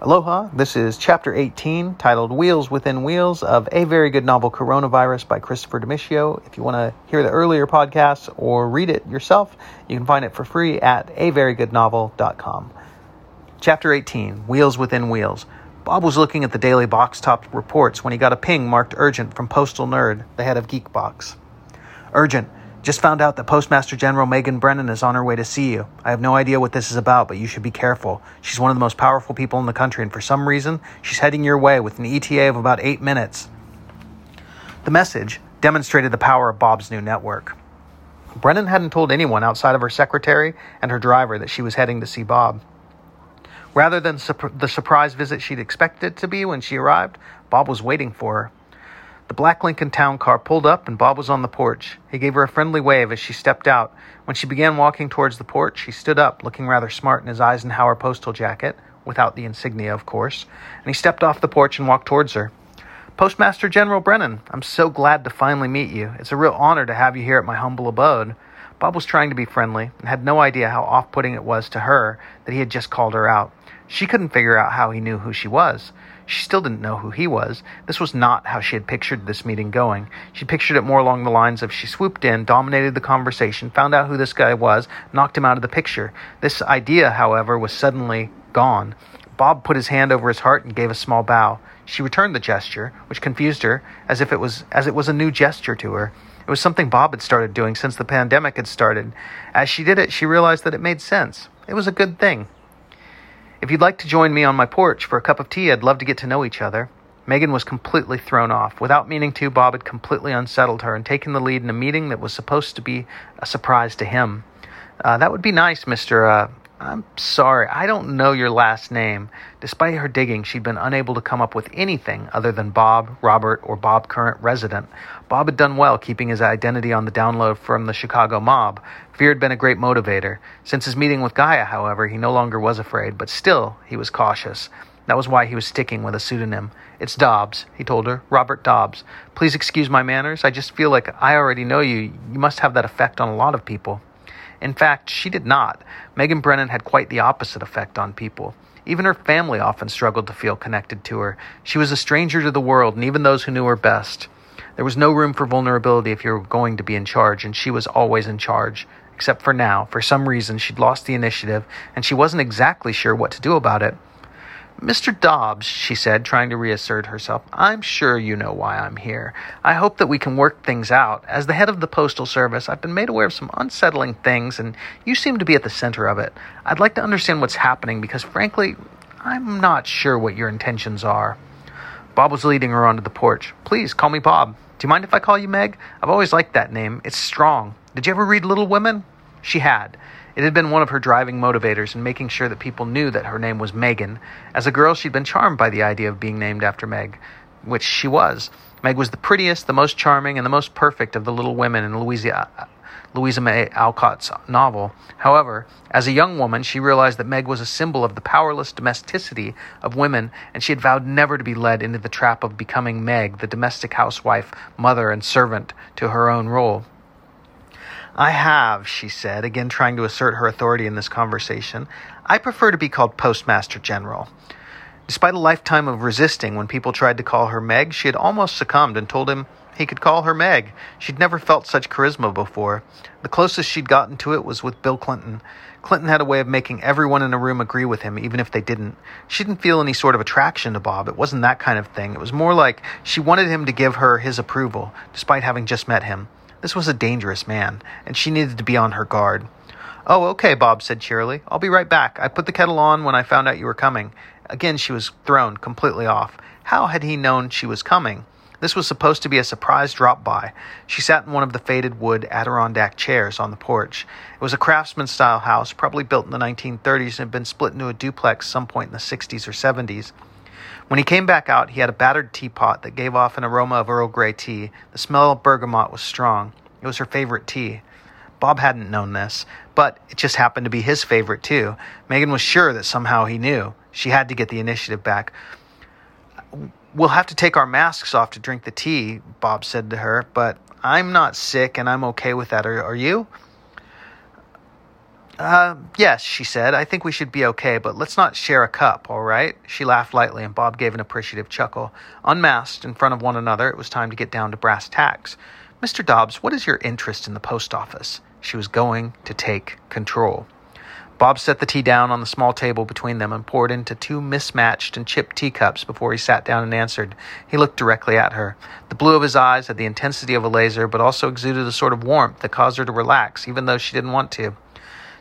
Aloha, this is chapter 18 titled Wheels Within Wheels of A Very Good Novel Coronavirus by Christopher Damitio. If you want to hear the earlier podcasts or read it yourself, you can find it for free at averygoodnovel.com. Chapter 18 Wheels Within Wheels. Bob was looking at the daily box top reports when he got a ping marked urgent from Postal Nerd, the head of Geekbox. Urgent. Just found out that Postmaster General Megan Brennan is on her way to see you. I have no idea what this is about, but you should be careful. She's one of the most powerful people in the country, and for some reason, she's heading your way with an ETA of about eight minutes. The message demonstrated the power of Bob's new network. Brennan hadn't told anyone outside of her secretary and her driver that she was heading to see Bob. Rather than the surprise visit she'd expected it to be when she arrived, Bob was waiting for her. The black Lincoln town car pulled up and Bob was on the porch. He gave her a friendly wave as she stepped out. When she began walking towards the porch, he stood up, looking rather smart in his Eisenhower postal jacket, without the insignia, of course, and he stepped off the porch and walked towards her. Postmaster General Brennan, I'm so glad to finally meet you. It's a real honor to have you here at my humble abode. Bob was trying to be friendly and had no idea how off putting it was to her that he had just called her out. She couldn't figure out how he knew who she was. She still didn't know who he was. This was not how she had pictured this meeting going. She pictured it more along the lines of she swooped in, dominated the conversation, found out who this guy was, knocked him out of the picture. This idea, however, was suddenly gone. Bob put his hand over his heart and gave a small bow. She returned the gesture, which confused her, as if it was as it was a new gesture to her. It was something Bob had started doing since the pandemic had started. As she did it, she realized that it made sense. It was a good thing. If you'd like to join me on my porch for a cup of tea, I'd love to get to know each other. Megan was completely thrown off. Without meaning to, Bob had completely unsettled her and taken the lead in a meeting that was supposed to be a surprise to him. Uh, that would be nice, Mr. Uh, I'm sorry, I don't know your last name. Despite her digging, she'd been unable to come up with anything other than Bob, Robert, or Bob Current Resident. Bob had done well keeping his identity on the download from the Chicago mob. Fear had been a great motivator. Since his meeting with Gaia, however, he no longer was afraid, but still he was cautious. That was why he was sticking with a pseudonym. It's Dobbs, he told her. Robert Dobbs. Please excuse my manners. I just feel like I already know you. You must have that effect on a lot of people. In fact, she did not. Megan Brennan had quite the opposite effect on people. Even her family often struggled to feel connected to her. She was a stranger to the world and even those who knew her best. There was no room for vulnerability if you were going to be in charge, and she was always in charge. Except for now, for some reason, she'd lost the initiative, and she wasn't exactly sure what to do about it. Mr. Dobbs, she said, trying to reassert herself, I'm sure you know why I'm here. I hope that we can work things out. As the head of the Postal Service, I've been made aware of some unsettling things, and you seem to be at the center of it. I'd like to understand what's happening because, frankly, I'm not sure what your intentions are. Bob was leading her onto the porch. Please, call me Bob. Do you mind if I call you Meg? I've always liked that name. It's strong. Did you ever read Little Women? She had. It had been one of her driving motivators in making sure that people knew that her name was Megan. As a girl, she'd been charmed by the idea of being named after Meg, which she was. Meg was the prettiest, the most charming, and the most perfect of the little women in Louisa, Louisa May Alcott's novel. However, as a young woman, she realized that Meg was a symbol of the powerless domesticity of women, and she had vowed never to be led into the trap of becoming Meg, the domestic housewife, mother, and servant to her own role. I have, she said, again trying to assert her authority in this conversation. I prefer to be called Postmaster General. Despite a lifetime of resisting when people tried to call her Meg, she had almost succumbed and told him he could call her Meg. She'd never felt such charisma before. The closest she'd gotten to it was with Bill Clinton. Clinton had a way of making everyone in a room agree with him, even if they didn't. She didn't feel any sort of attraction to Bob. It wasn't that kind of thing. It was more like she wanted him to give her his approval, despite having just met him. This was a dangerous man, and she needed to be on her guard. Oh, okay, Bob said cheerily. I'll be right back. I put the kettle on when I found out you were coming. Again, she was thrown completely off. How had he known she was coming? This was supposed to be a surprise drop by. She sat in one of the faded wood Adirondack chairs on the porch. It was a craftsman style house, probably built in the 1930s and had been split into a duplex some point in the 60s or 70s. When he came back out, he had a battered teapot that gave off an aroma of Earl Grey tea. The smell of bergamot was strong. It was her favorite tea. Bob hadn't known this, but it just happened to be his favorite too. Megan was sure that somehow he knew. She had to get the initiative back. We'll have to take our masks off to drink the tea, Bob said to her, but I'm not sick and I'm okay with that. Are, are you? Uh, yes, she said. I think we should be okay, but let's not share a cup, all right? She laughed lightly, and Bob gave an appreciative chuckle. Unmasked in front of one another, it was time to get down to brass tacks. Mr. Dobbs, what is your interest in the post office? She was going to take control. Bob set the tea down on the small table between them and poured into two mismatched and chipped teacups before he sat down and answered. He looked directly at her. The blue of his eyes had the intensity of a laser, but also exuded a sort of warmth that caused her to relax, even though she didn't want to.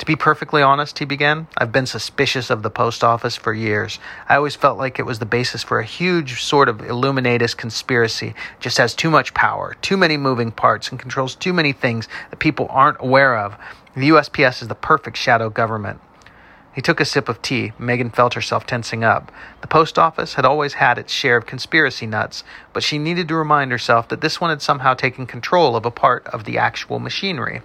To be perfectly honest, he began, I've been suspicious of the post office for years. I always felt like it was the basis for a huge sort of Illuminatist conspiracy. It just has too much power, too many moving parts, and controls too many things that people aren't aware of. The USPS is the perfect shadow government. He took a sip of tea. Megan felt herself tensing up. The post office had always had its share of conspiracy nuts, but she needed to remind herself that this one had somehow taken control of a part of the actual machinery.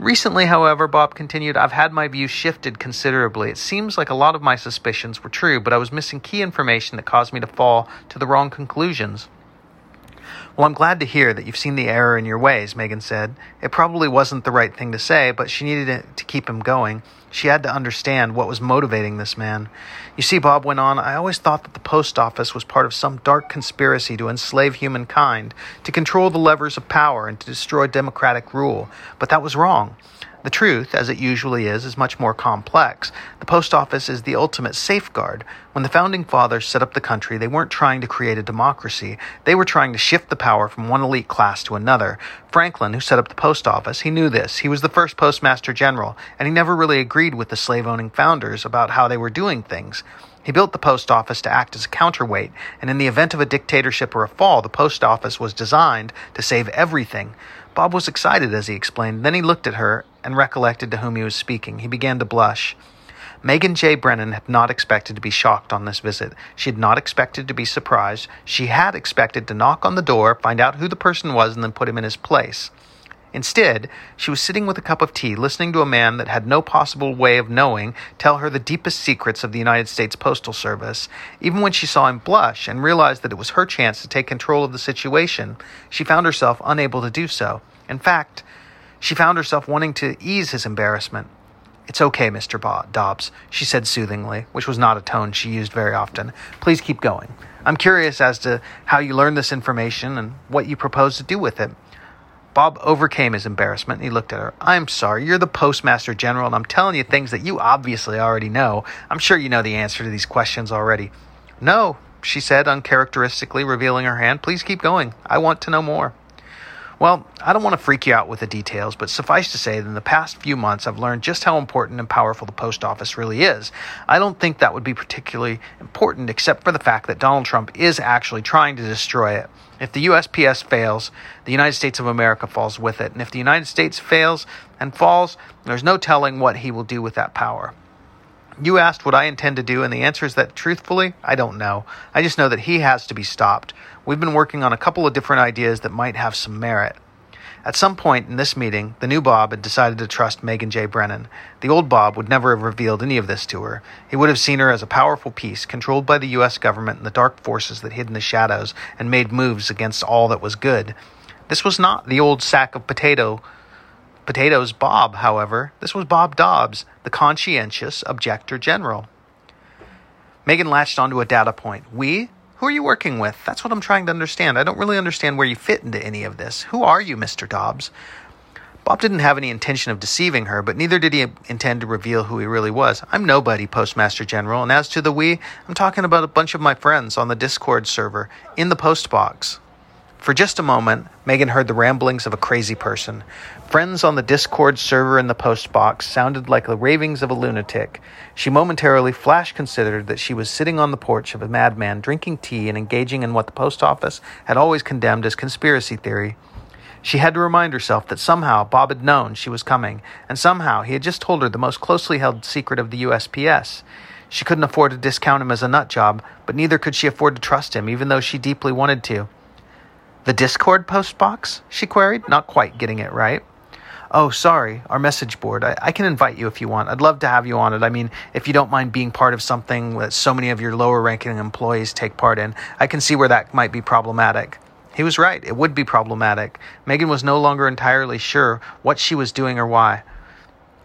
Recently, however, Bob continued, I've had my views shifted considerably. It seems like a lot of my suspicions were true, but I was missing key information that caused me to fall to the wrong conclusions. Well, I'm glad to hear that you've seen the error in your ways, Megan said. It probably wasn't the right thing to say, but she needed it to keep him going. She had to understand what was motivating this man. You see, Bob went on, I always thought that the post office was part of some dark conspiracy to enslave humankind, to control the levers of power, and to destroy democratic rule. But that was wrong. The truth, as it usually is, is much more complex. The post office is the ultimate safeguard. When the founding fathers set up the country, they weren't trying to create a democracy. They were trying to shift the power from one elite class to another. Franklin, who set up the post office, he knew this. He was the first postmaster general, and he never really agreed with the slave owning founders about how they were doing things. He built the post office to act as a counterweight, and in the event of a dictatorship or a fall, the post office was designed to save everything. Bob was excited as he explained. Then he looked at her and recollected to whom he was speaking. He began to blush. Megan J. Brennan had not expected to be shocked on this visit. She had not expected to be surprised. She had expected to knock on the door, find out who the person was, and then put him in his place. Instead, she was sitting with a cup of tea, listening to a man that had no possible way of knowing tell her the deepest secrets of the United States Postal Service. Even when she saw him blush and realized that it was her chance to take control of the situation, she found herself unable to do so. In fact, she found herself wanting to ease his embarrassment. It's okay, Mr. Dobbs, she said soothingly, which was not a tone she used very often. Please keep going. I'm curious as to how you learned this information and what you propose to do with it. Bob overcame his embarrassment and he looked at her. I'm sorry, you're the postmaster general, and I'm telling you things that you obviously already know. I'm sure you know the answer to these questions already. No, she said, uncharacteristically revealing her hand. Please keep going. I want to know more. Well, I don't want to freak you out with the details, but suffice to say that in the past few months I've learned just how important and powerful the post office really is. I don't think that would be particularly important except for the fact that Donald Trump is actually trying to destroy it. If the USPS fails, the United States of America falls with it. And if the United States fails and falls, there's no telling what he will do with that power. You asked what I intend to do, and the answer is that truthfully, I don't know. I just know that he has to be stopped. We've been working on a couple of different ideas that might have some merit. At some point in this meeting, the new Bob had decided to trust Megan J. Brennan. The old Bob would never have revealed any of this to her. He would have seen her as a powerful piece, controlled by the U.S. government and the dark forces that hid in the shadows and made moves against all that was good. This was not the old sack of potato potatoes Bob, however. This was Bob Dobbs, the conscientious objector general. Megan latched onto a data point. We? Who are you working with? That's what I'm trying to understand. I don't really understand where you fit into any of this. Who are you, Mr. Dobbs? Bob didn't have any intention of deceiving her, but neither did he intend to reveal who he really was. I'm nobody, Postmaster General, and as to the we, I'm talking about a bunch of my friends on the Discord server, in the post box. For just a moment, Megan heard the ramblings of a crazy person. Friends on the Discord server in the post box sounded like the ravings of a lunatic. She momentarily flash considered that she was sitting on the porch of a madman, drinking tea and engaging in what the post office had always condemned as conspiracy theory. She had to remind herself that somehow Bob had known she was coming, and somehow he had just told her the most closely held secret of the USPS. She couldn't afford to discount him as a nut job, but neither could she afford to trust him, even though she deeply wanted to. The Discord post box? she queried, not quite getting it right. Oh, sorry, our message board. I, I, can invite you if you want. I'd love to have you on it. I mean, if you don't mind being part of something that so many of your lower ranking employees take part in, I can see where that might be problematic. He was right. It would be problematic. Megan was no longer entirely sure what she was doing or why.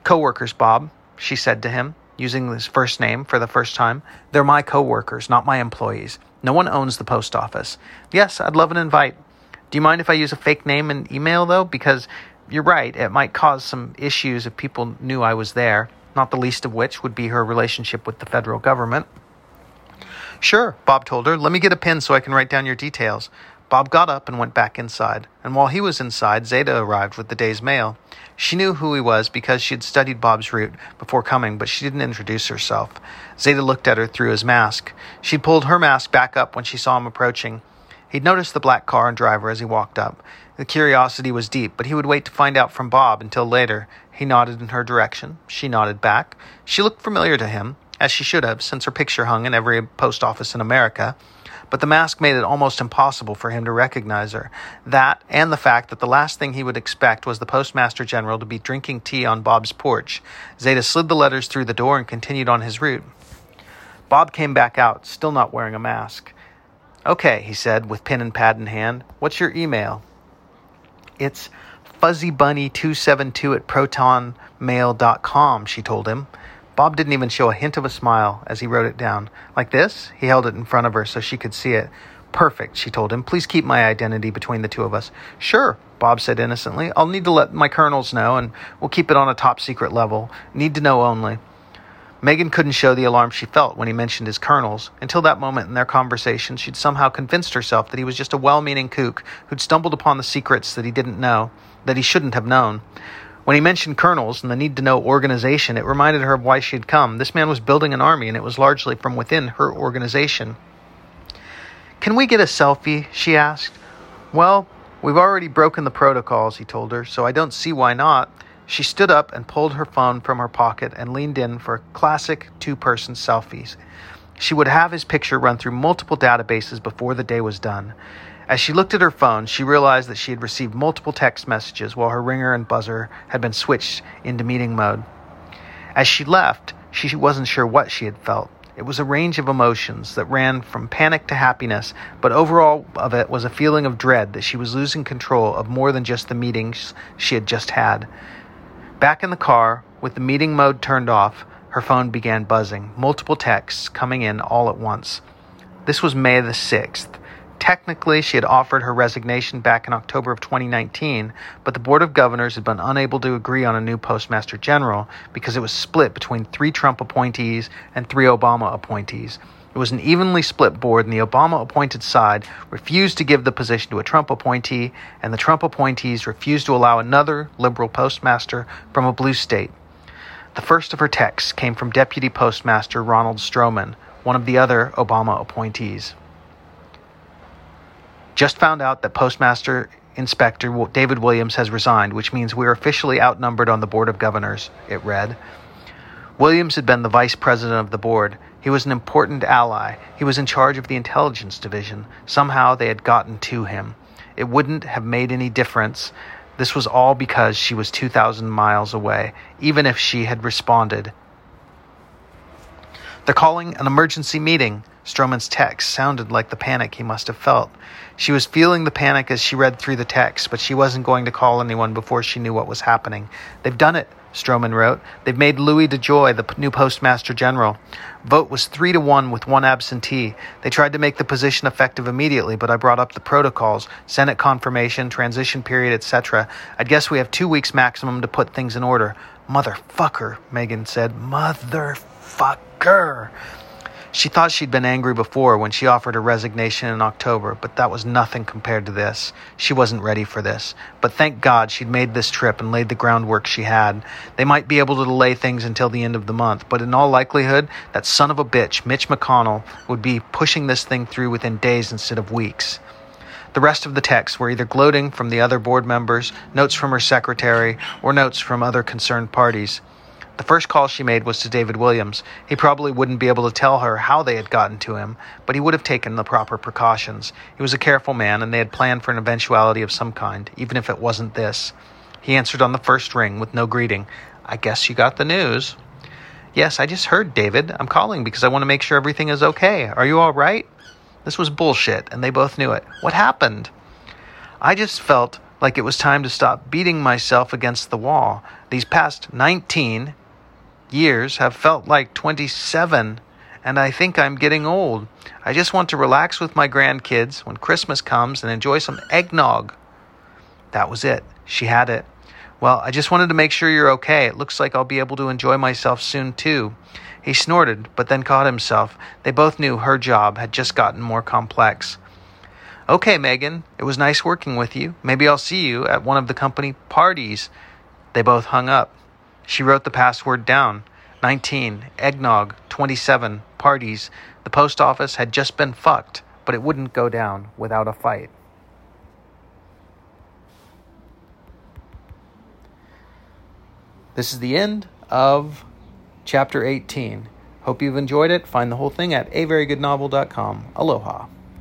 Coworkers, Bob, she said to him, using his first name for the first time. They're my coworkers, not my employees. No one owns the post office. Yes, I'd love an invite. Do you mind if I use a fake name and email, though? Because you're right, it might cause some issues if people knew I was there, not the least of which would be her relationship with the federal government. Sure, Bob told her. Let me get a pen so I can write down your details. Bob got up and went back inside, and while he was inside, Zeta arrived with the day's mail. She knew who he was because she had studied Bob's route before coming, but she didn't introduce herself. Zeta looked at her through his mask. She'd pulled her mask back up when she saw him approaching. He'd noticed the black car and driver as he walked up. The curiosity was deep, but he would wait to find out from Bob until later. He nodded in her direction. She nodded back. She looked familiar to him, as she should have, since her picture hung in every post office in America but the mask made it almost impossible for him to recognize her. That, and the fact that the last thing he would expect was the postmaster general to be drinking tea on Bob's porch. Zeta slid the letters through the door and continued on his route. Bob came back out, still not wearing a mask. Okay, he said, with pen and pad in hand. What's your email? It's fuzzybunny272 at protonmail.com, she told him. Bob didn't even show a hint of a smile as he wrote it down. Like this? He held it in front of her so she could see it. Perfect, she told him. Please keep my identity between the two of us. Sure, Bob said innocently. I'll need to let my colonels know, and we'll keep it on a top secret level. Need to know only. Megan couldn't show the alarm she felt when he mentioned his colonels. Until that moment in their conversation, she'd somehow convinced herself that he was just a well meaning kook who'd stumbled upon the secrets that he didn't know, that he shouldn't have known. When he mentioned colonels and the need to know organization, it reminded her of why she had come. This man was building an army, and it was largely from within her organization. Can we get a selfie? she asked. Well, we've already broken the protocols, he told her, so I don't see why not. She stood up and pulled her phone from her pocket and leaned in for classic two person selfies. She would have his picture run through multiple databases before the day was done. As she looked at her phone, she realized that she had received multiple text messages while her ringer and buzzer had been switched into meeting mode. As she left, she wasn't sure what she had felt. It was a range of emotions that ran from panic to happiness, but overall of it was a feeling of dread that she was losing control of more than just the meetings she had just had. Back in the car, with the meeting mode turned off, her phone began buzzing, multiple texts coming in all at once. This was May the 6th. Technically, she had offered her resignation back in October of 2019, but the Board of Governors had been unable to agree on a new Postmaster General because it was split between three Trump appointees and three Obama appointees. It was an evenly split board, and the Obama appointed side refused to give the position to a Trump appointee, and the Trump appointees refused to allow another liberal postmaster from a blue state. The first of her texts came from Deputy Postmaster Ronald Stroman, one of the other Obama appointees. Just found out that Postmaster Inspector David Williams has resigned, which means we're officially outnumbered on the Board of Governors, it read. Williams had been the vice president of the board. He was an important ally. He was in charge of the intelligence division. Somehow they had gotten to him. It wouldn't have made any difference. This was all because she was 2,000 miles away, even if she had responded. They're calling an emergency meeting. Stroman's text sounded like the panic he must have felt. She was feeling the panic as she read through the text, but she wasn't going to call anyone before she knew what was happening. They've done it, Stroman wrote. They've made Louis DeJoy the new postmaster general. Vote was three to one with one absentee. They tried to make the position effective immediately, but I brought up the protocols, Senate confirmation, transition period, etc. I'd guess we have two weeks maximum to put things in order. Motherfucker, Megan said. Motherfucker. She thought she'd been angry before when she offered her resignation in October, but that was nothing compared to this. She wasn't ready for this. But thank God she'd made this trip and laid the groundwork she had. They might be able to delay things until the end of the month, but in all likelihood, that son of a bitch, Mitch McConnell, would be pushing this thing through within days instead of weeks. The rest of the texts were either gloating from the other board members, notes from her secretary, or notes from other concerned parties. The first call she made was to David Williams. He probably wouldn't be able to tell her how they had gotten to him, but he would have taken the proper precautions. He was a careful man, and they had planned for an eventuality of some kind, even if it wasn't this. He answered on the first ring with no greeting. I guess you got the news. Yes, I just heard, David. I'm calling because I want to make sure everything is okay. Are you all right? This was bullshit, and they both knew it. What happened? I just felt like it was time to stop beating myself against the wall. These past 19 years have felt like 27, and I think I'm getting old. I just want to relax with my grandkids when Christmas comes and enjoy some eggnog. That was it. She had it. Well, I just wanted to make sure you're okay. It looks like I'll be able to enjoy myself soon, too. He snorted, but then caught himself. They both knew her job had just gotten more complex. Okay, Megan, it was nice working with you. Maybe I'll see you at one of the company parties. They both hung up. She wrote the password down 19, eggnog, 27, parties. The post office had just been fucked, but it wouldn't go down without a fight. This is the end of chapter 18. Hope you've enjoyed it. Find the whole thing at averygoodnovel.com. Aloha.